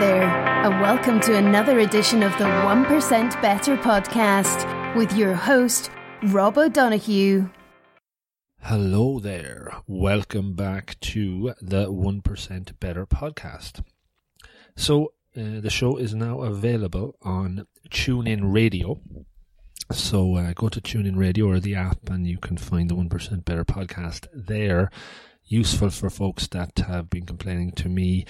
there, and welcome to another edition of the 1% Better podcast with your host, Rob O'Donoghue. Hello there. Welcome back to the 1% Better podcast. So, uh, the show is now available on TuneIn Radio. So, uh, go to TuneIn Radio or the app and you can find the 1% Better podcast there. Useful for folks that have been complaining to me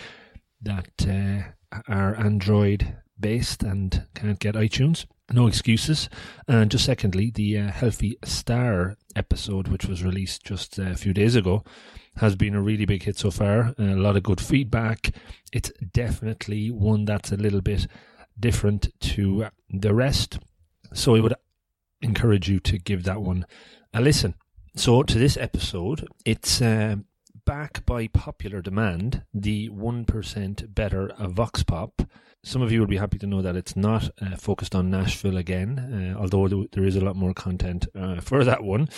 that uh, are Android based and can't get iTunes. No excuses. And just secondly, the uh, Healthy Star episode, which was released just a few days ago, has been a really big hit so far. A lot of good feedback. It's definitely one that's a little bit different to the rest. So I would encourage you to give that one a listen. So to this episode, it's uh, back by popular demand the 1% better Vox Pop. Some of you will be happy to know that it's not uh, focused on Nashville again, uh, although there is a lot more content uh, for that one.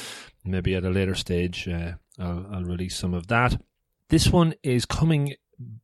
Maybe at a later stage, uh, I'll, I'll, release some of that. This one is coming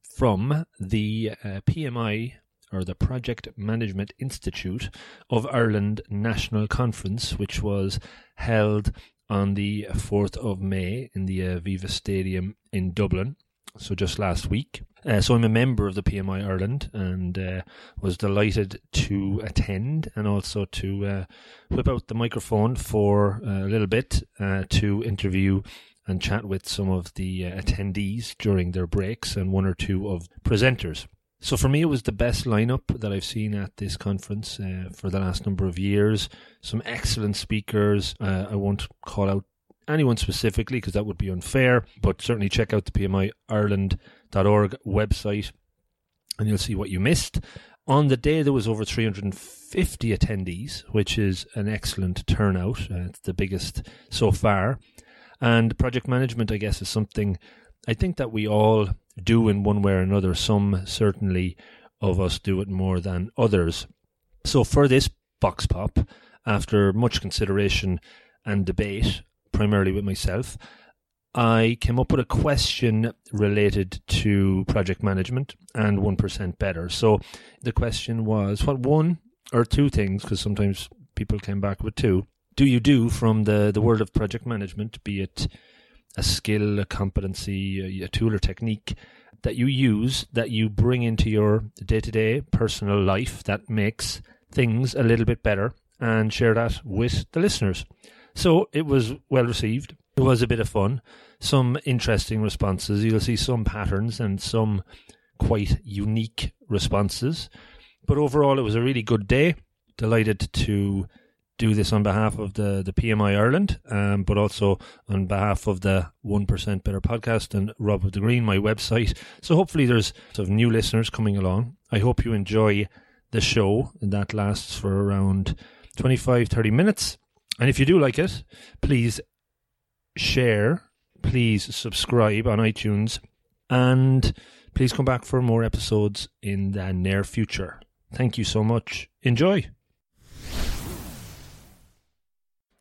from the uh, PMI or the Project Management Institute of Ireland National Conference, which was held on the 4th of May in the Aviva Stadium in Dublin. So just last week. Uh, so I'm a member of the PMI Ireland and uh, was delighted to attend and also to uh, whip out the microphone for a little bit uh, to interview and chat with some of the uh, attendees during their breaks and one or two of presenters. So for me, it was the best lineup that I've seen at this conference uh, for the last number of years. Some excellent speakers. Uh, I won't call out anyone specifically because that would be unfair, but certainly check out the PMI PMIIreland.org website and you'll see what you missed. On the day, there was over 350 attendees, which is an excellent turnout. Uh, it's the biggest so far. And project management, I guess, is something I think that we all do in one way or another. Some certainly of us do it more than others. So for this Vox Pop, after much consideration and debate, primarily with myself, I came up with a question related to project management and 1% better. So the question was what one or two things, because sometimes people came back with two, do you do from the, the world of project management, be it a skill, a competency, a, tool or technique that you use that you bring into your day to day personal life that makes things a little bit better and share that with the listeners. So it was well received. It was a bit of fun. Some interesting responses. You'll see some patterns and some quite unique responses. But overall, it was a really good day. Delighted to do this on behalf of the, the PMI Ireland, um, but also on behalf of the 1% Better podcast and Rob of the Green, my website. So hopefully there's sort of new listeners coming along. I hope you enjoy the show, and that lasts for around 25, 30 minutes. And if you do like it, please share, please subscribe on iTunes, and please come back for more episodes in the near future. Thank you so much. Enjoy.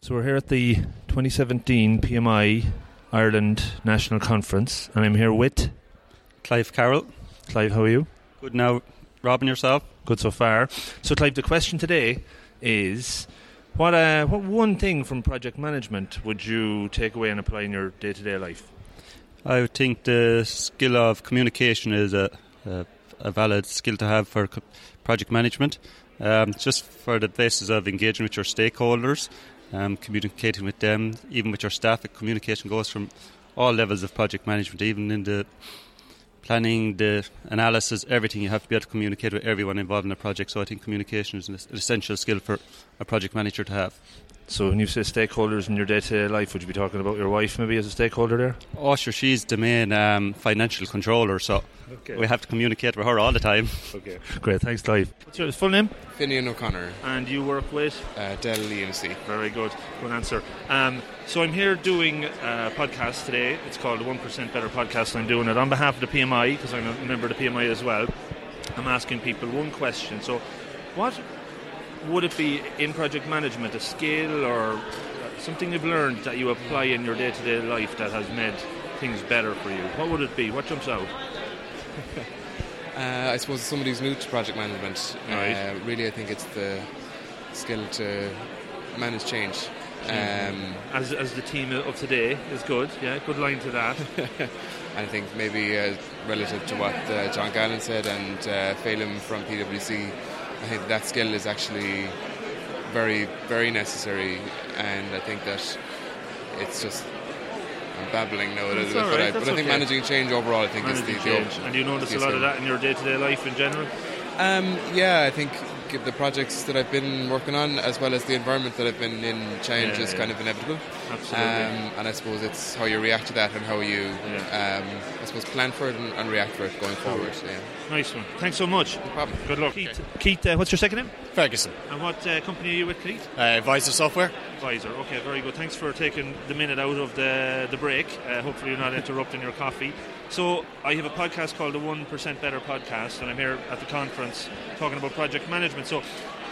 So we're here at the 2017 PMI Ireland National Conference, and I'm here with Clive Carroll. Clive, how are you? Good now. Robin, yourself? Good so far. So, Clive, the question today is what uh, what one thing from project management would you take away and apply in your day to day life? I would think the skill of communication is a, a, a valid skill to have for co- project management. Um, just for the basis of engaging with your stakeholders um, communicating with them, even with your staff. The Communication goes from all levels of project management, even in the planning, the analysis, everything. You have to be able to communicate with everyone involved in a project. So I think communication is an essential skill for a project manager to have. So when you say stakeholders in your day-to-day life, would you be talking about your wife maybe as a stakeholder there? Oh, sure. She's the main um, financial controller, so okay. we have to communicate with her all the time. Okay, great. Thanks, Clive. What's your full name? Finian O'Connor. And you work with? Uh, Dell EMC. Very good. Good answer. Um, so I'm here doing a podcast today. It's called the 1% Better Podcast. I'm doing it on behalf of the PMI because I'm a member of the PMI as well. I'm asking people one question. So what would it be in project management a skill or something you've learned that you apply in your day to day life that has made things better for you? What would it be? What jumps out? Uh, I suppose somebody who's new to project management, Right. uh, really, I think it's the skill to manage change. Um, As, as the team of today is good, yeah, good line to that. I think maybe uh, relative to what uh, John Gallen said and uh, Phelim from PwC, I think that skill is actually very, very necessary. And I think that it's just I'm babbling now a little That's bit, all but, right, I, but I think okay. managing change overall, I think Managing is the, change. the And you notice a lot of that in your day to day life in general? Um, yeah, I think the projects that I've been working on, as well as the environment that I've been in, change Yeah, is yeah. kind of inevitable. Absolutely. Um, and I suppose it's how you react to that and how you, Yeah. um, I suppose, plan for it and, and react for it going forward. Yeah. nice one. Thanks so much. No problem. Good luck. Keith, Keith uh, what's your second name? Ferguson, And what uh, company are you with, Keith? uh, Advisor Software. Advisor. Okay, very good. Thanks for taking the minute out of the the break. Uh, hopefully, you're not interrupting your coffee. So, I have a podcast called the One Percent Better Podcast, and I'm here at the conference talking about project management. So,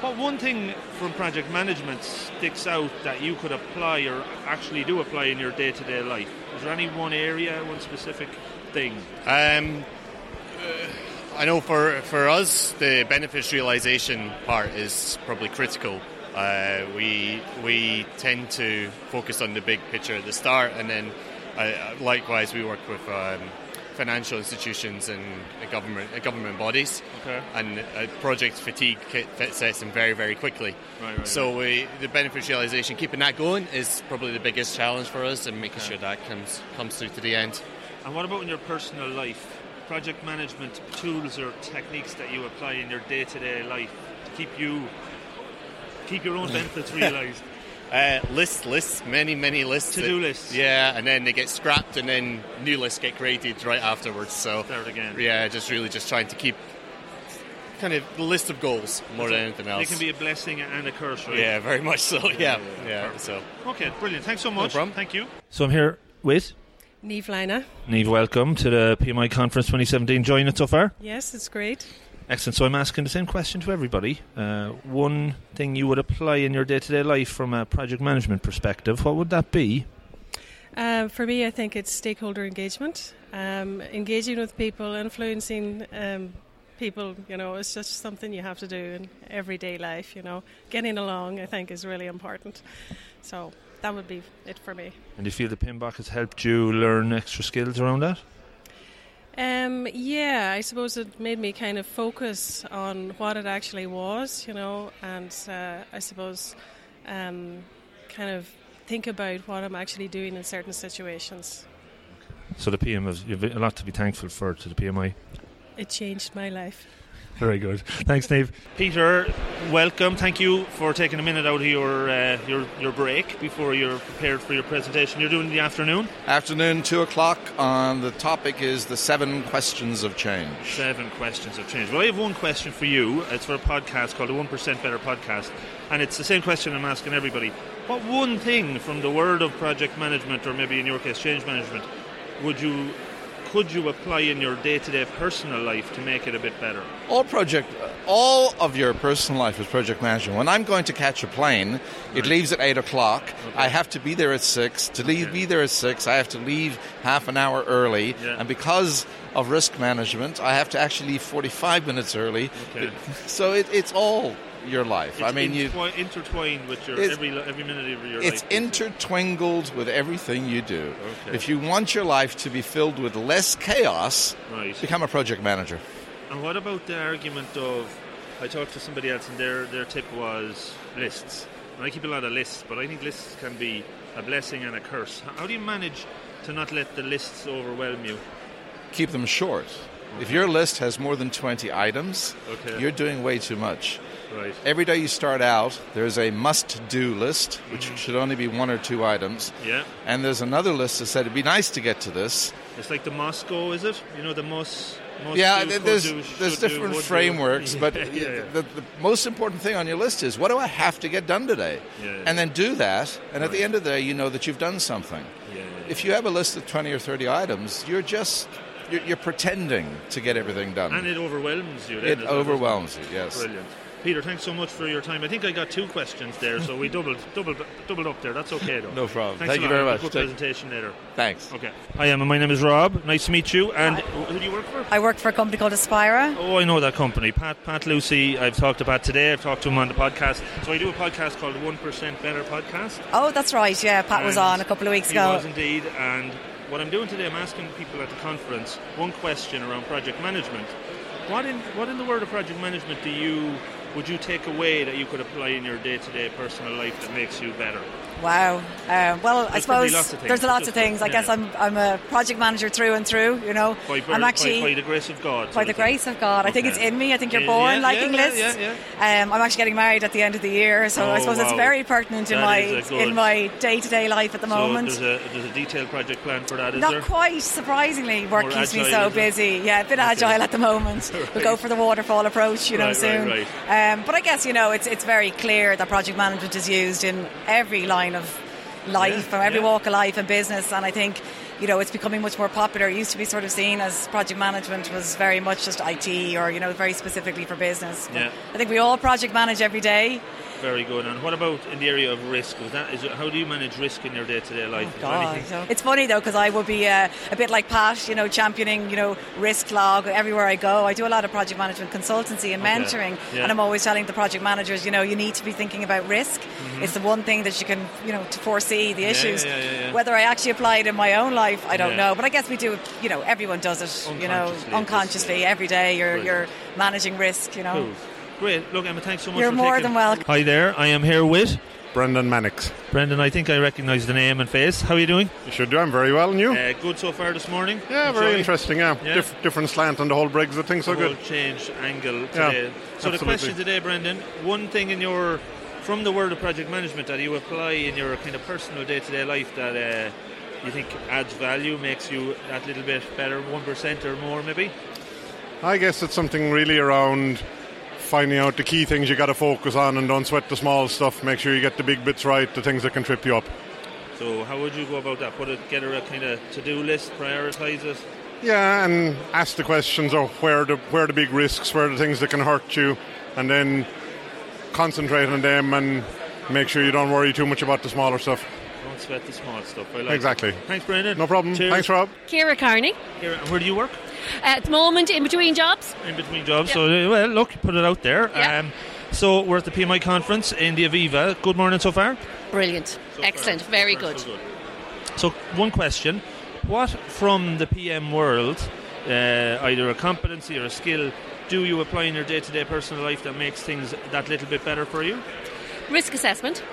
what one thing from project management sticks out that you could apply or actually do apply in your day-to-day life? Is there any one area, one specific thing? Um, uh, I know for for us, the benefits realization part is probably critical. Uh, we we tend to focus on the big picture at the start, and then uh, likewise we work with um, financial institutions and government government bodies. Okay. And uh, project fatigue sets in very very quickly. Right, right, so we, the benefits realization, keeping that going, is probably the biggest challenge for us, and making sure that comes comes through to the end. And what about in your personal life? Project management tools or techniques that you apply in your day-to-day life to keep you keep your own benefits realised. Uh, lists, lists, many, many lists. To-do that- lists. Yeah, and then they get scrapped, and then new lists get created right afterwards. So, Start again. yeah, just really just trying to keep kind of the list of goals more than anything else. It can be a blessing and a curse, right? yeah, very much so. Yeah, yeah, yeah. yeah. so, Okay, brilliant. Thanks so much. problem. Thank you. So I'm here with Neve Lina. Neve. Welcome to the PMI Conference 2017. Enjoying it so far? Yes, it's great. Excellent. So I'm asking the same question to everybody. Uh, one thing you would apply in your day-to-day life from a project management perspective, what would that be? Um, for me, I think it's stakeholder engagement. Um, engaging with people, influencing um, people, you know, it's just something you have to do in everyday life, you know. Getting along, I think, is really important. So that would be it for me. And do you feel the PMBOK has helped you learn extra skills around that? Um, yeah, I suppose it made me kind of focus on what it actually was, you know, and uh, I suppose um, kind of think about what I'm actually doing in certain situations. So the PM has you've a lot to be thankful for to the PMI. It changed my life. Very good. Thanks, Dave. Peter, welcome. Thank you for taking a minute out of your uh, your your break before you're prepared for your presentation. You're doing in the afternoon. Afternoon, 2 o'clock, on the topic is the seven questions of change. Seven questions of change. Well, I have one question for you. It's for a podcast called the One Percent Better Podcast, and it's the same question I'm asking everybody. What one thing from the world of project management, or maybe in your case, change management, would you could you apply in your day-to-day personal life to make it a bit better? All project, all of your personal life is project management. When I'm going to catch a plane, it leaves at 8 o'clock. I have to be there at 6. To leave, Okay. be there at 6, I have to leave half an hour early. Yeah. And because of risk management, I have to actually leave 45 minutes early. Okay. So it, it's all your life. I It's mean, you. intertwined with your every every minute of your It's life. It's intertwined with everything you do. Okay. If you want your life to be filled with less chaos, right. become a project manager. And what about the argument of? I talked to somebody else, and their their tip was lists. And I keep a lot of lists, but I think lists can be a blessing and a curse. How do you manage to not let the lists overwhelm you? Keep them short. If your list has more than 20 items, Okay. you're doing way too much. Right. Every day you start out, there's a must do list, which mm. should only be one or two items. Yeah. And there's another list that said it'd be nice to get to this. It's like the MoSCoW, is it? You know the most. Must yeah, do, there's, do, there's different do. frameworks, but yeah, yeah, yeah. The, the most important thing on your list is what do I have to get done today? And then do that, and at the end of the day, you know that you've done something. If you have a list of 20 or 30 items, you're just you're, you're pretending to get everything done. and it overwhelms you. It as well, doesn't overwhelms you, yes. Brilliant. Peter, thanks so much for your time. I think I got two questions there, so we doubled, doubled, doubled up there. That's okay, though. No problem. Thanks Thank you lot. very Have a much. Good Thank- presentation later. Thanks. Okay. Hi, Emma. My name is Rob. Nice to meet you. And who do you work for? I work for a company called Aspira. Oh, I know that company. Pat, Pat Lucy. I've talked to Pat today. I've talked to him on the podcast. So I do a podcast called One Percent Better Podcast. Oh, that's right. Yeah, Pat was on a couple of weeks he ago. was indeed. And what I'm doing today, I'm asking people at the conference one question around project management. What in what in the world of project management do you would you take away that you could apply in your day-to-day personal life that makes you better? Wow. Uh, well, I There's probably suppose lots there's lots of things. I yeah. guess I'm I'm a project manager through and through. You know, By, I'm actually by, by the grace of God. by the grace of God. I think it's in me. I think you're born yeah, liking yeah, lists. yeah, Um, I'm actually getting married at the end of the year, so I Oh, suppose it's very pertinent in That my in my day-to-day life at the So moment. there's a there's a detailed project plan for that, is Not there? quite, surprisingly. Work More keeps me so busy. Yeah, a bit Okay. agile at the moment. Right. We'll go for the waterfall approach, you know, Right, soon. right, Um, but I guess, you know, it's, it's very clear that project management is used in every line of life, Yeah, from every yeah. walk of life and business. And I think, you know, it's becoming much more popular. It used to be sort of seen as project management was very much just IT or, you know, very specifically for business. But Yeah. I think we all project manage every day. Very good. And what about in the area of risk? Is that is it, how do you manage risk in your day-to-day life? There it's funny though because I would be uh, a bit like Pat, you know, championing, you know, risk log everywhere I go. I do a lot of project management consultancy and Okay. mentoring, Yeah. and I'm always telling the project managers, you know, you need to be thinking about risk. It's the one thing that you can, you know, to foresee the Mm-hmm. Issues. yeah, yeah. Whether I actually apply it in my own life, I don't know. But I guess we do. You know, everyone does it. You know, Unconsciously at this unconsciously stage. every day. You're Brilliant. you're managing risk. You know. Cool. Great. Look, Emma, thanks so much You're for more taking- than welcome. Hi there. I am here with Brendan Mannix. Brendan. I think I recognise the name and face. How are you doing? You should do. I'm very well, and you? Uh, good so far this morning. yeah, very interesting. Yeah, Yeah. Dif- different slant on the whole Brexit thing. So the whole good. change angle Yeah, today. so the question today, Brendan, one thing in your from the world of project management that you apply in your kind of personal day-to-day life that uh, you think adds value, makes you that little bit better, one percent or more, maybe. I guess it's something really around finding out the key things you got to focus on, and don't sweat the small stuff. Make sure you get the big bits right, the things that can trip you up. So how would you go about that? Put it together a kind of to-do list, prioritize it. Yeah, and ask the questions of where the where the big risks, where the things that can hurt you, and then concentrate on them and make sure you don't worry too much about the smaller stuff. Don't sweat the small stuff. I like Exactly. It. Thanks, Brendan. No problem. Cheers. Thanks, Rob. Kira Carney. Here, and where do you work? At the moment, in between jobs. in between jobs. So, uh, well, look, put it out there. Yeah. Um, so, we're at the PMI conference in the Aviva. Good morning so far. Brilliant. So Excellent. far. Very So far, good. so So, one question: What from the PM world, uh, either a competency or a skill, do you apply in your day-to-day personal life that makes things that little bit better for you? Risk assessment.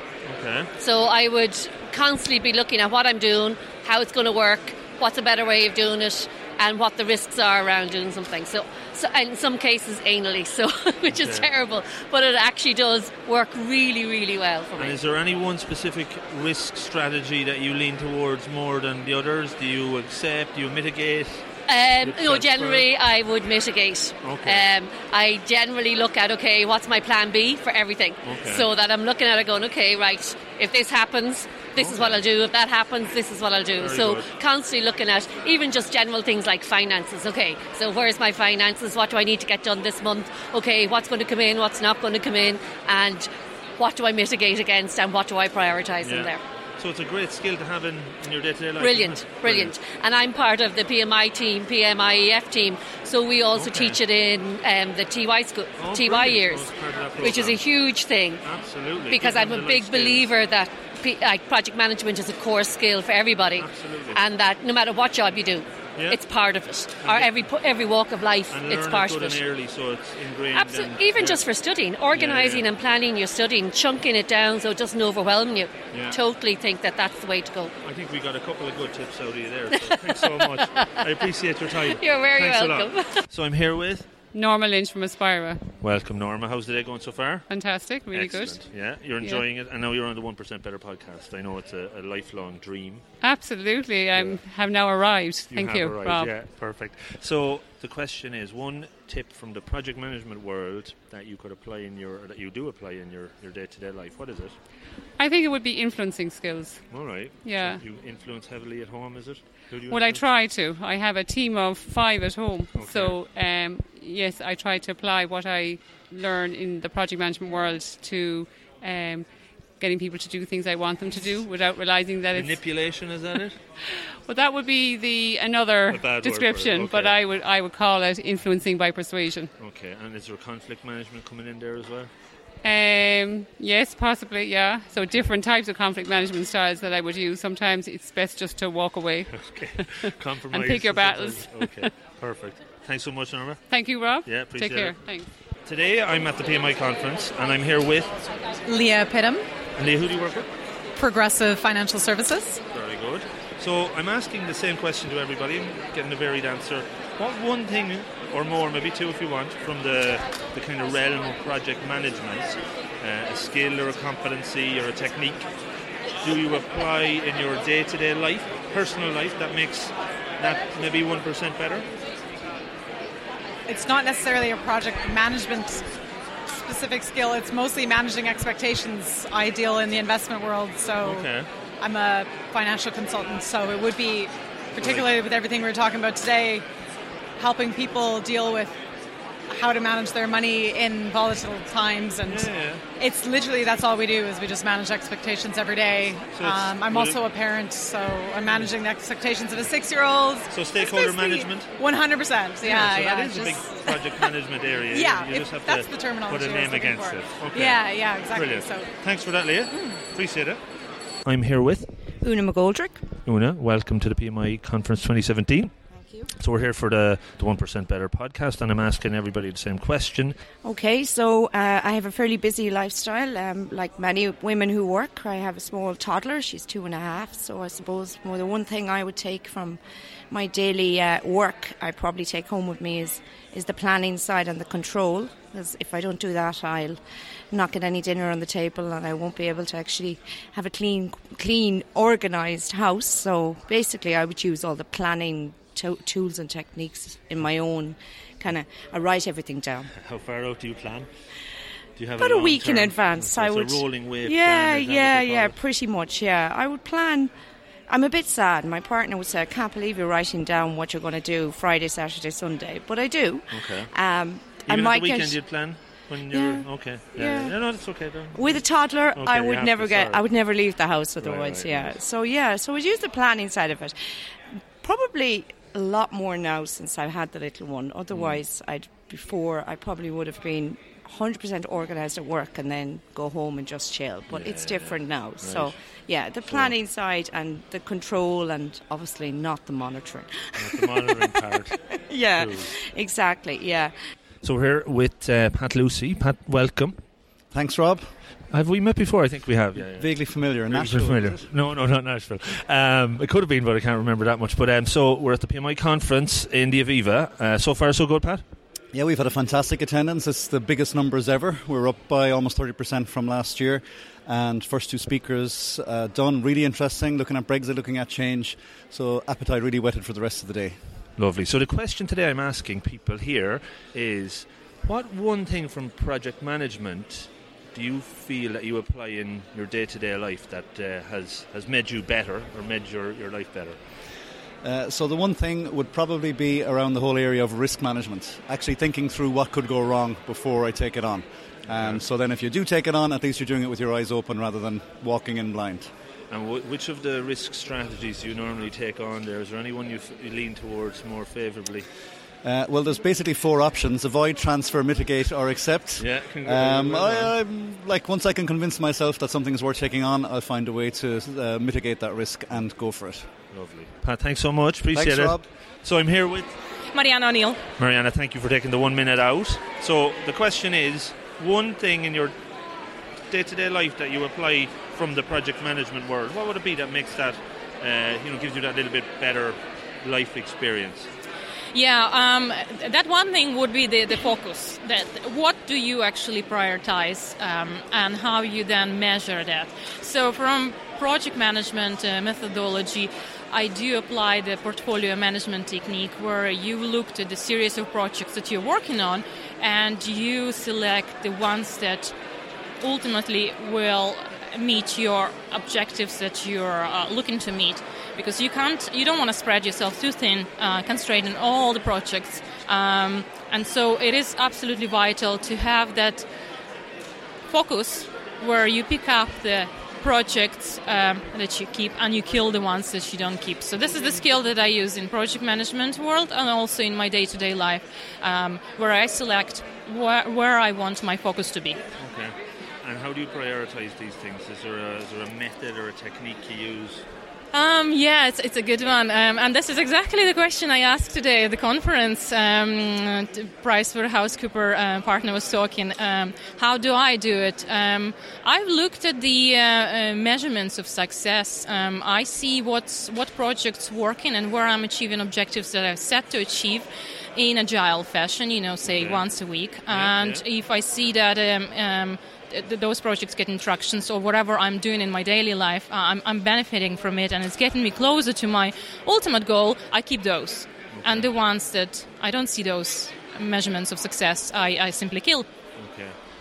Okay. So I would constantly be looking at what I'm doing, how it's going to work, what's a better way of doing it, and what the risks are around doing something. So, so in some cases, anally, so which is terrible, but it actually does work really, really well for And me. is there any one specific risk strategy that you lean towards more than the others? Do you accept? Do you mitigate? Um, no, generally I would mitigate. Okay. Um, I generally look at okay, what's my plan B for everything, Okay. so that I'm looking at it going, okay, right, if this happens, this is what I'll do. If that happens, this is what I'll do. Very so good. constantly looking at even just general things like finances. Okay, so where's my finances? What do I need to get done this month? Okay, what's going to come in? What's not going to come in? And what do I mitigate against? And what do I prioritise in there? So it's a great skill to have in, in your day-to-day life. Brilliant, isn't brilliant. And I'm part of the PMI team, PMIEF team, so we also Okay. teach it in um, the TY school, Oh, TY brilliant. years, So it's part of that which is a huge thing Absolutely. because Give I'm a big believer that like project management is a core skill for everybody, Absolutely. and that no matter what job you do, Yeah. it's part of it. Or every every walk of life, it's part it of it. early, so it's ingrained. Absolutely. and- Even yeah. just for studying, organising yeah. and planning your studying, chunking it down so it doesn't overwhelm you. Totally think that that's the way to go. I think we got a couple of good tips out of you there. So thanks so much. I appreciate your time. You're very Thanks a welcome. lot. So I'm here with. Norma Lynch from Aspira. Welcome, Norma. How's the day going so far? Fantastic, really Excellent. Yeah, you're enjoying it. I know you're on the One Percent Better podcast. I know it's a, a lifelong dream. good. Absolutely, I have now arrived. Thank have you, arrived, Rob. Yeah, perfect. So the question is, one tip from the project management world that you could apply in your, that you do apply in your, your day-to-day life. What is it? I think it would be influencing skills. All right. Yeah. So you influence heavily at home, is it? Well, I try to. I have a team of five at home, so um, yes, I try to apply what I learn in the project management world to um, getting people to do things I want them to do without realizing that it's Manipulation is that it? well, that would be the another A bad word for it, description, but. I would I would call it influencing by persuasion. Okay, and is there conflict management coming in there as well? Um, yes, possibly, yeah. So different types of conflict management styles that I would use. Sometimes it's best just to walk away Okay, compromise. and pick your battles. Okay, perfect. Thanks so much, Norma. Thank you, Rob. Yeah, appreciate Take care. it. Thanks. Today I'm at the PMI conference and I'm here with Leah Pitham, and who do you work with? Progressive Financial Services. Very good. So I'm asking the same question to everybody, and getting a varied answer. What one thing, or more, maybe two if you want, from the, the kind of realm of project management, uh, a skill or a competency or a technique, do you apply in your day-to-day life, personal life, that makes that maybe 1% better? It's not necessarily a project management specific skill, it's mostly managing expectations. I deal in the investment world, so Okay. I'm a financial consultant, so it would be, particularly with everything we're talking about today, helping people deal with how to manage their money in volatile times and Yeah, yeah. it's literally that's all we do is we just manage expectations every day So um, i'm also a parent so i'm managing the expectations of a six-year-old So stakeholder management? 100% yeah so yeah, that is a big project management area. Yeah, you if just have that's to the terminology put a name against for. it. Okay. Yeah, yeah, exactly. Brilliant. So- Thanks for that, Leah. Appreciate it. I'm here with Una McGoldrick. Una. Welcome to the PMI Conference 2017. You. So we're here for the, the 1% Better podcast, and I'm asking everybody the same question. Okay, so uh, I have a fairly busy lifestyle. Um, like many women who work, I have a small toddler. She's two and a half. So I suppose more the one thing I would take from my daily uh, work, I probably take home with me is is the planning side and the control. Because if I don't do that, I'll not get any dinner on the table, and I won't be able to actually have a clean, clean, organised house. So basically, I would use all the planning to- tools and techniques in my own kind of. I write everything down. How far out do you plan? Do you have About a long week in advance, so I it's a would. rolling wave Yeah, plan, is that what yeah, yeah, pretty much. Yeah, I would plan. I'm a bit sad. My partner would say, "I can't believe you're writing down what you're going to do Friday, Saturday, Sunday," but I do. Okay. Um, I Even might the weekend get you'd plan? When you're, Yeah, okay. yeah. No, no, that's okay. Then. with a toddler. Okay, I would never get. I would never leave the house otherwise. right, yeah. right. So yeah. So we'd use the planning side of it. Probably a lot more now since I've had the little one. Mm. Otherwise, I'd before I probably would have been. 100% organised at work and then go home and just chill. But it's Yeah, different now. So, yeah, the planning side and the control, and obviously not the monitoring. Not the monitoring part. yeah, Cool. exactly. Yeah. So we're here with uh, Pat Lucy. Pat, welcome. Thanks, Rob. Have we met before? I think we have. Yeah, yeah. Vaguely familiar. Vaguely Nashville, familiar. No, no, not Nashville. Um, it could have been, but I can't remember that much. But um, so we're at the PMI conference in the Aviva. Uh, so far, so good, Pat. Yeah, we've had a fantastic attendance. It's the biggest numbers ever. We're up by almost 30% from last year. And first two speakers uh, done. Really interesting, looking at Brexit, looking at change. So appetite really whetted for the rest of the day. Lovely. So the question today I'm asking people here is, what one thing from project management do you feel that you apply in your day-to-day life that uh, has has made you better or made your, your life better? Uh, so the one thing would probably be around the whole area of risk management, actually thinking through what could go wrong before I take it on. Um, so then, if you do take it on, at least you're doing it with your eyes open rather than walking in blind. And w- which of the risk strategies do you normally take on there? Is there anyone you, f- you lean towards more favourably? Uh, well, there's basically four options: avoid, transfer, mitigate, or accept. Yeah, Um, I, I'm like once I can convince myself that something is worth taking on, I'll find a way to uh, mitigate that risk and go for it. Lovely. Pat, thanks so much. Appreciate Thanks, it. Rob. So I'm here with Mariana O'Neill. Mariana. Thank you for taking the one minute out. So the question is, one thing in your day-to-day life that you apply from the project management world, what would it be that makes that, uh, you know, gives you that little bit better life experience? Yeah, um, that one thing would be the, the focus. That what do you actually prioritize, um, and how you then measure that. So, from project management uh, methodology, I do apply the portfolio management technique, where you look at the series of projects that you're working on, and you select the ones that ultimately will meet your objectives that you're uh, looking to meet because you can't you don't want to spread yourself too thin uh, concentrate on all the projects um, And so it is absolutely vital to have that focus where you pick up the projects um, that you keep and you kill the ones that you don't keep. So this is the skill that I use in project management world and also in my day-to-day life, um, where I select where, where I want my focus to be. Okay. And how do you prioritize these things? Is there a, is there a method or a technique you use? Um, yeah, it's, it's a good one. Um, and this is exactly the question I asked today at the conference. Um, PricewaterhouseCooper uh, partner was talking. Um, how do I do it? Um, I've looked at the uh, uh, measurements of success. Um, I see what's, what projects working and where I'm achieving objectives that I've set to achieve in agile fashion, you know, say Okay. once a week. And yeah. if I see that um, um, those projects getting traction, so whatever I'm doing in my daily life, uh, I'm, I'm benefiting from it and it's getting me closer to my ultimate goal, I keep those. And the ones that I don't see those measurements of success, I, I simply kill.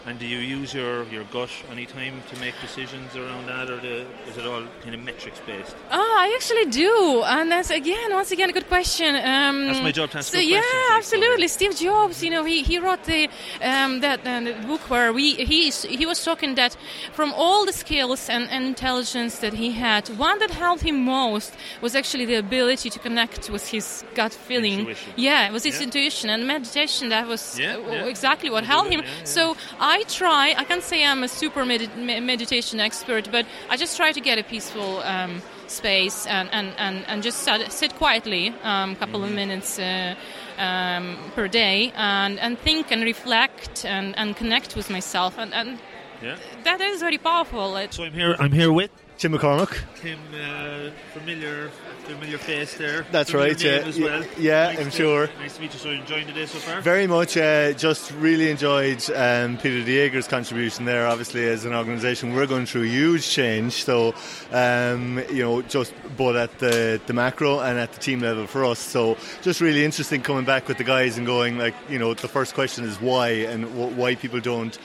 And do you use your, your gut any time to make decisions around that, or the, is it all kind of metrics based? Oh, I actually do, and that's again, once again, a good question. Um, That's my job to answer So yeah, like, absolutely. Steve Jobs, you know, he, he wrote the um, that uh, the book where we he he was talking that from all the skills and, and intelligence that he had, one that helped him most was actually the ability to connect with his gut feeling. Intuition. Yeah, it was his Yeah. intuition and meditation. That was Yeah, yeah. exactly what helped him. So I try. I can't say I'm a super medi- me- meditation expert, but I just try to get a peaceful um, space and, and, and, and just sit, sit quietly a um, couple of minutes uh, um, per day and, and think and reflect and, and connect with myself. And, and Yeah. that is very powerful. So I'm here. I'm here with Tim McCormick. Tim, uh, familiar, familiar face there. That's Familiar right, yeah. as well. Yeah, Nice I'm to- sure. Nice to meet you. So, enjoying the day so far? Very much. Uh, just really enjoyed um, Peter Dieger's contribution there. Obviously, as an organisation, we're going through huge change. So, um, you know, just both at the, the macro and at the team level for us. So, just really interesting coming back with the guys and going like, you know, the first question is why and wh- why people don't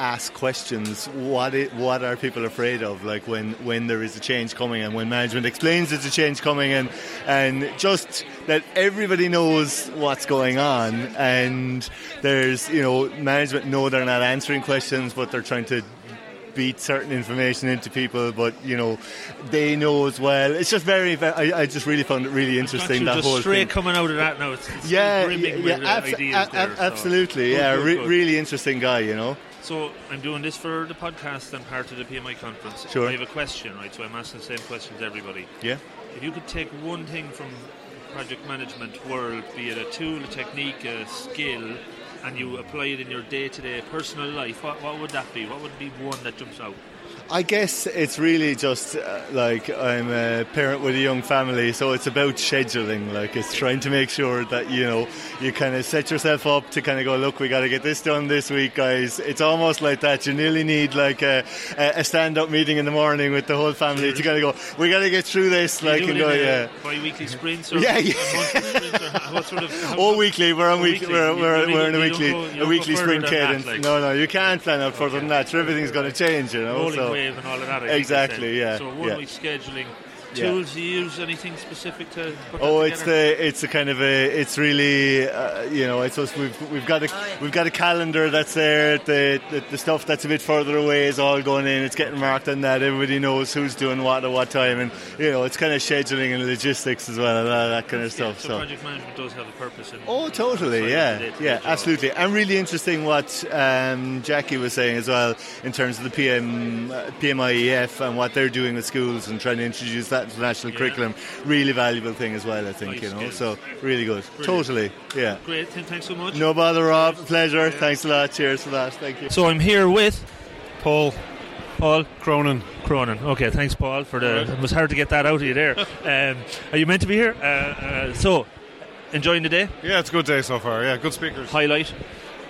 ask questions what it, what are people afraid of? Like when when there is a change coming and when management explains there's a change coming and and just that everybody knows what's going on and there's you know management know they're not answering questions but they're trying to beat certain information into people but you know they know as well. It's just very, very I, I just really found it really interesting that whole straight thing. coming out of that now. It's, it's yeah, yeah, with, uh, abs- ideas a- there, so- absolutely Good, yeah good, re- really interesting guy you know So I'm doing this for the podcast and part of the PMI conference. Sure. I have a question, right? So I'm asking the same question to everybody. Yeah. If you could take one thing from project management world, be it a tool, a technique, a skill, and you apply it in your day-to-day personal life, what, what would that be? What would be one that jumps out? I guess it's really just uh, like I'm a parent with a young family, so it's about scheduling. Like it's trying to make sure that you know you kind of set yourself up to kind of go, look, we got to get this done this week, guys. It's almost like that. You nearly need like a, a stand-up meeting in the morning with the whole family to kind of go, we got to get through this. Like you and go, it yeah. bi-weekly sprints or Yeah, yeah. sprints or what sort of All weekly, we're on week, weekly. we're, we're, we're in a weekly go- a weekly sprint that, cadence. like- no, no, you can't plan out further than that. So everything's going to change, you know. rolling so. Wave and all of that. I exactly, yeah. So one yeah. week scheduling. Yeah. Tools you use anything specific to put Oh, it's together? the it's a kind of a it's really uh, you know I suppose we've we've got a we've got a calendar that's there. The, the the stuff that's a bit further away is all going in. It's getting marked on that. Everybody knows who's doing what at what time, and you know it's kind of scheduling and logistics as well, and all that kind of Yeah, stuff. so, So. project management does have a purpose. In, Oh, totally, inside yeah, the day-to-day yeah, absolutely, and really interesting what um, Jackie was saying as well in terms of the PM, uh, PMIEF and what they're doing with schools and trying to introduce that into the national Yeah. curriculum. Really valuable thing as well, I think, Nice you know. skills. So really good, Brilliant. totally, yeah. Great, Tim, thanks so much. No bother, Rob. Pleasure. Thanks a lot. Cheers for that. Thank you. So I'm here with Paul. Paul Cronin. Cronin. Okay, thanks, Paul, for the. It was hard to get that out of you there. um, are you meant to be here? Uh, uh, so, enjoying the day? Yeah, it's a good day so far. Yeah, good speakers. Highlight?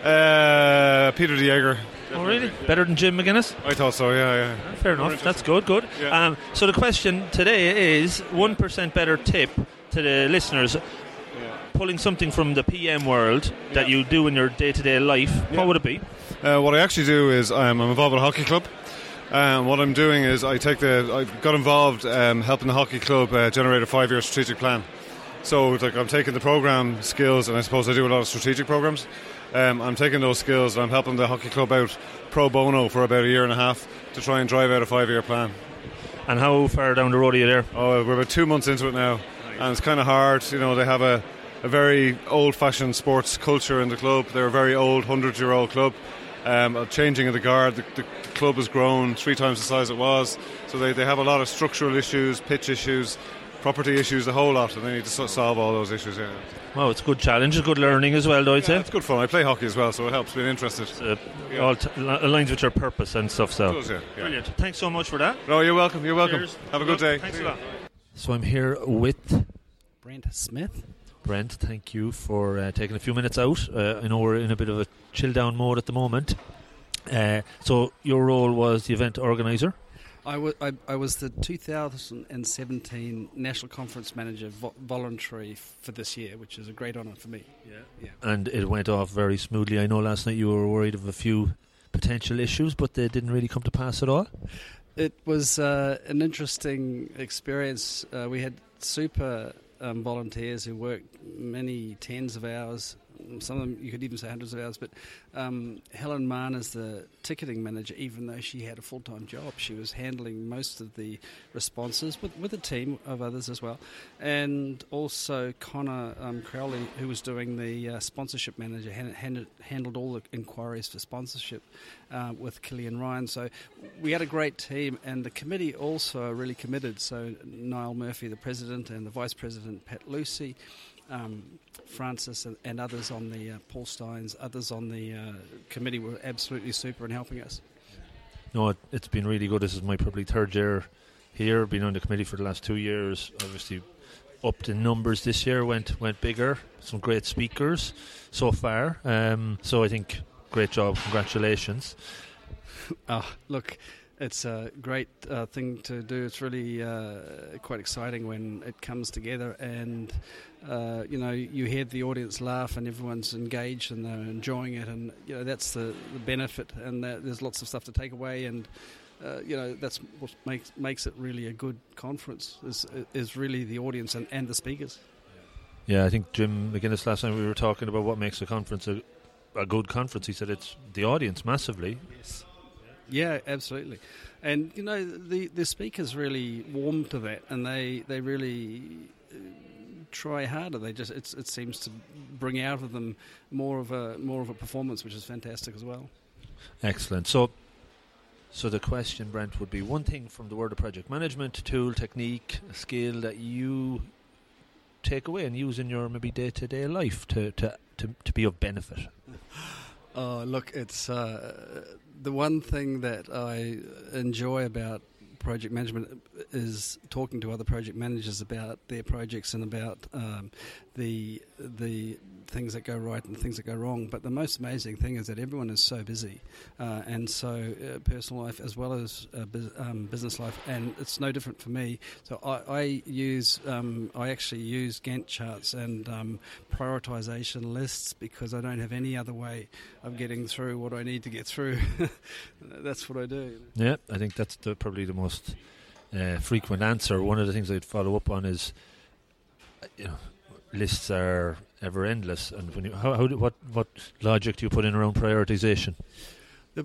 Uh, Peter Dieger. Oh, really? Better than Jim McGuinness? I thought so. Yeah, yeah. Fair enough. That's good. Good. Yeah. Um, so the question today is one percent better tip to the listeners. Pulling something from the PM world that you do in your day-to-day life, what would it be? Uh, what I actually do is um, I'm involved with a hockey club. Um, what I'm doing is I take the I got involved um, helping the hockey club uh, generate a five-year strategic plan. So like I'm taking the program skills, and I suppose I do a lot of strategic programs. Um, I'm taking those skills and I'm helping the hockey club out pro bono for about a year and a half to try and drive out a five-year plan. And how far down the road are you there? Oh, we're about two months into it now, and it's kind of hard. You know, they have a, a very old-fashioned sports culture in the club. They're a very old, hundred-year-old club. Um, a changing of the guard, the, the, the club has grown three times the size it was. So they, they have a lot of structural issues, pitch issues, property issues, a whole lot, and they need to so- solve all those issues. Yeah. Well, it's a good challenge, it's good learning as well, though, I'd Yeah, say. it's good fun. I play hockey as well, so it helps being interested. Uh, all t- aligns with your purpose and stuff, so. It does, yeah, yeah. Brilliant. Thanks so much for that. No, you're welcome. You're welcome. Cheers. Have a good day. Thanks a lot. So I'm here with Brent Smith. Brent. Thank you for uh, taking a few minutes out. Uh, I know we're in a bit of a chill down mode at the moment. Uh, so your role was the event organizer. I wa- I- I was the 2017 National Conference Manager vo- voluntary for this year, which is a great honour for me. Yeah, yeah. and it went off very smoothly. I know last night you were worried of a few potential issues, but they didn't really come to pass at all. It was uh, an interesting experience. Uh, we had super um, volunteers who worked many tens of hours. Some of them you could even say hundreds of hours. But um, Helen Mann is the ticketing manager, even though she had a full time job. She was handling most of the responses with, with a team of others as well. And also Connor um, Crowley, who was doing the uh, sponsorship manager, hand, handed, handled all the inquiries for sponsorship uh, with Killian Ryan. So we had a great team, and the committee also are really committed. So Niall Murphy, the president, and the vice president, Pat Lucy. Um, Francis and, and others on the uh, Paul Steins, others on the uh, committee were absolutely super in helping us. No, it, it's been really good. This is my probably third year here. Been on the committee for the last two years. Obviously, upped in numbers this year. Went went bigger. Some great speakers so far. Um, so I think great job. Congratulations. Oh, look, it's a great uh, thing to do. It's really uh, quite exciting when it comes together, and uh, you know you hear the audience laugh, and everyone's engaged and they're enjoying it, and you know that's the, the benefit. And that there's lots of stuff to take away, and uh, you know that's what makes makes it really a good conference. Is is really the audience and, and the speakers. Yeah, I think Jim McGuinness last time we were talking about what makes a conference a, a good conference. He said it's the audience massively. Yes. Yeah, absolutely. And you know the the speakers really warm to that, and they they really uh, try harder. They just it's, it seems to bring out of them more of a more of a performance, which is fantastic as well. Excellent. So, so the question, Brent, would be one thing from the world of project management, tool, technique, a skill that you take away and use in your maybe day to day life to, to, to, to be of benefit. Oh, look, it's uh, the one thing that I enjoy about project management is talking to other project managers about their projects and about um, the the things that go right and things that go wrong. But the most amazing thing is that everyone is so busy, uh, and so uh, personal life as well as uh, bus- um, business life, and it's no different for me. So I, I use um, I actually use Gantt charts and um, prioritization lists because I don't have any other way of getting through what I need to get through. That's what I do. Yeah, I think that's the, probably the most uh, frequent answer. One of the things I'd follow up on is, you know, lists are ever endless, and when you how, how do, what what logic do you put in around prioritization?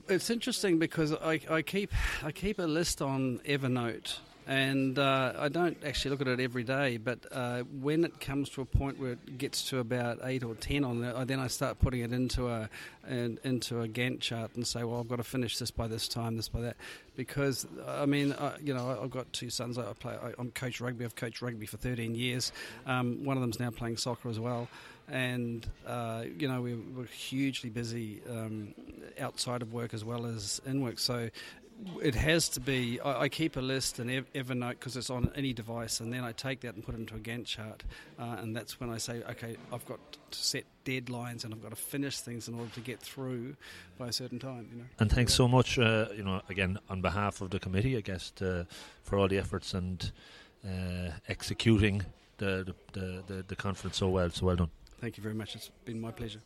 It's interesting because I, I keep I keep a list on Evernote, and uh, I don't actually look at it every day. But uh, when it comes to a point where it gets to about eight or ten on there, I- then I start putting it into a an, into a Gantt chart and say, well, I've got to finish this by this time, this by that, because I mean, I, you know, I've got two sons. I play. I, I'm coach rugby. I've coached rugby for 13 years. Um, one of them's now playing soccer as well and uh, you know we we're hugely busy um, outside of work as well as in work. So it has to be. I, I keep a list in Ev- Evernote because it's on any device, and then I take that and put it into a Gantt chart, uh, and that's when I say, okay, I've got to set deadlines and I've got to finish things in order to get through by a certain time. You know. And thanks so much, uh, you know, again on behalf of the committee, I guess, to, for all the efforts and uh, executing the, the the the conference so well. So well done. Thank you very much. It's been my pleasure.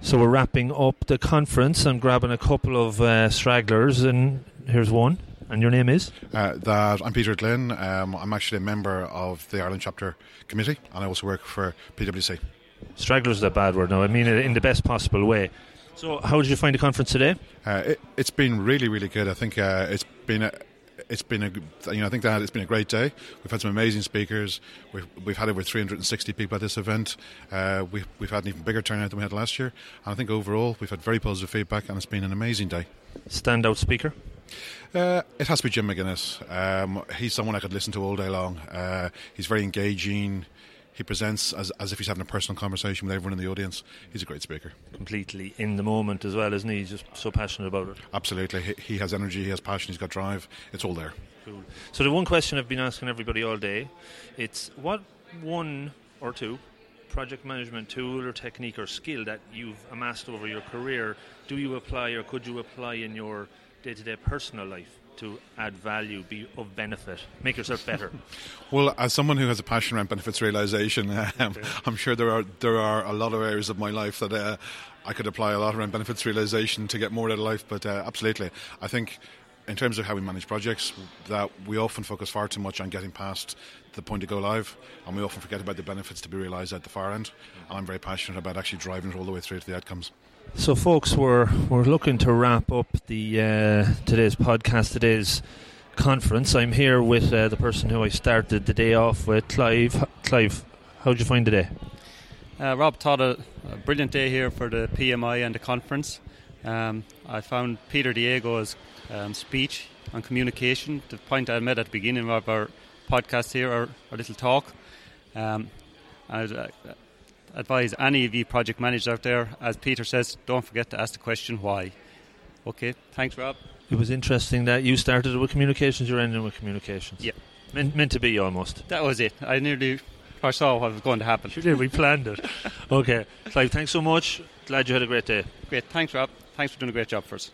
So we're wrapping up the conference. I'm grabbing a couple of uh, stragglers, and here's one. And your name is? Uh, that I'm Peter Glynn. Um, I'm actually a member of the Ireland Chapter Committee, and I also work for PwC. Straggler's is a bad word now. I mean it in the best possible way. So, how did you find the conference today? Uh, it, has been really, really good. I think uh, it's been a, it's been a you know I think that it's been a great day. We've had some amazing speakers. We've, we've had over 360 people at this event. Uh, we've we've had an even bigger turnout than we had last year. And I think overall we've had very positive feedback, and it's been an amazing day. Standout speaker. Uh, it has to be Jim McGuinness. Um, he's someone I could listen to all day long. Uh, he's very engaging. He presents as, as if he's having a personal conversation with everyone in the audience. He's a great speaker. Completely in the moment as well, isn't he? He's just so passionate about it. Absolutely. He, he has energy, he has passion, he's got drive. It's all there. Cool. So, the one question I've been asking everybody all day it's what one or two project management tool or technique or skill that you've amassed over your career do you apply or could you apply in your day to day personal life? To add value, be of benefit, make yourself better? well, as someone who has a passion around benefits realization, um, I'm sure there are there are a lot of areas of my life that uh, I could apply a lot around benefits realization to get more out of life. But uh, absolutely, I think. In terms of how we manage projects, that we often focus far too much on getting past the point to go live, and we often forget about the benefits to be realised at the far end. And I'm very passionate about actually driving it all the way through to the outcomes. So, folks, we're we're looking to wrap up the uh, today's podcast, today's conference. I'm here with uh, the person who I started the day off with, Clive. Clive, how did you find the day? Uh, Rob taught a, a, brilliant day here for the PMI and the conference. Um, I found Peter Diego's um, speech on communication, the point I made at the beginning of our podcast here, our, our little talk. Um, I, uh, advise any of you project managers out there, as Peter says, don't forget to ask the question why. Okay, thanks, Rob. It was interesting that you started with communications, you're ending with communications. Yeah. Meant, meant to be almost. That was it. I nearly foresaw what was going to happen. You did, we planned it. okay, Clive, thanks so much. Glad you had a great day. Great, thanks, Rob. Thanks for doing a great job for us.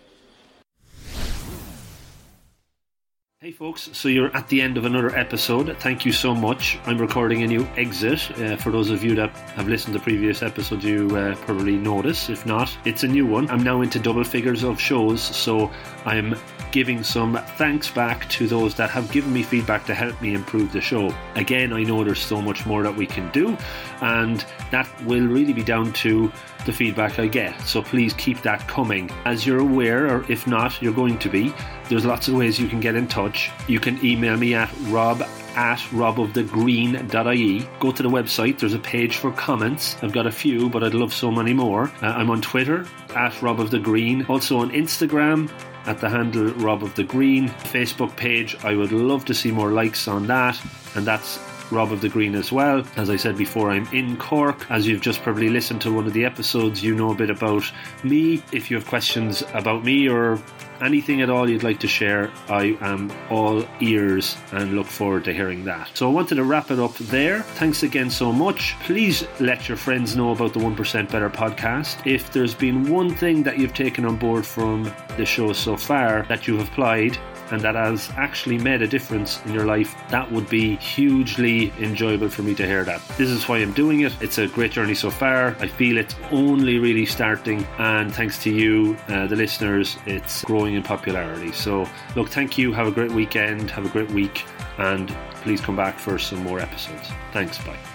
Hey folks, so you're at the end of another episode. Thank you so much. I'm recording a new exit. Uh, for those of you that have listened to previous episodes, you uh, probably notice. If not, it's a new one. I'm now into double figures of shows, so I'm giving some thanks back to those that have given me feedback to help me improve the show. Again, I know there's so much more that we can do, and that will really be down to the feedback I get. So please keep that coming. As you're aware, or if not, you're going to be, there's lots of ways you can get in touch. You can email me at rob at robofthegreen.ie. Go to the website, there's a page for comments. I've got a few, but I'd love so many more. Uh, I'm on Twitter at Rob of the Green, also on Instagram at the handle Rob of the Green, Facebook page. I would love to see more likes on that, and that's Rob of the Green as well. As I said before, I'm in Cork. As you've just probably listened to one of the episodes, you know a bit about me. If you have questions about me or anything at all you'd like to share, I am all ears and look forward to hearing that. So I wanted to wrap it up there. Thanks again so much. Please let your friends know about the 1% Better podcast. If there's been one thing that you've taken on board from the show so far that you've applied, and that has actually made a difference in your life, that would be hugely enjoyable for me to hear that. This is why I'm doing it. It's a great journey so far. I feel it's only really starting, and thanks to you, uh, the listeners, it's growing in popularity. So, look, thank you. Have a great weekend. Have a great week, and please come back for some more episodes. Thanks. Bye.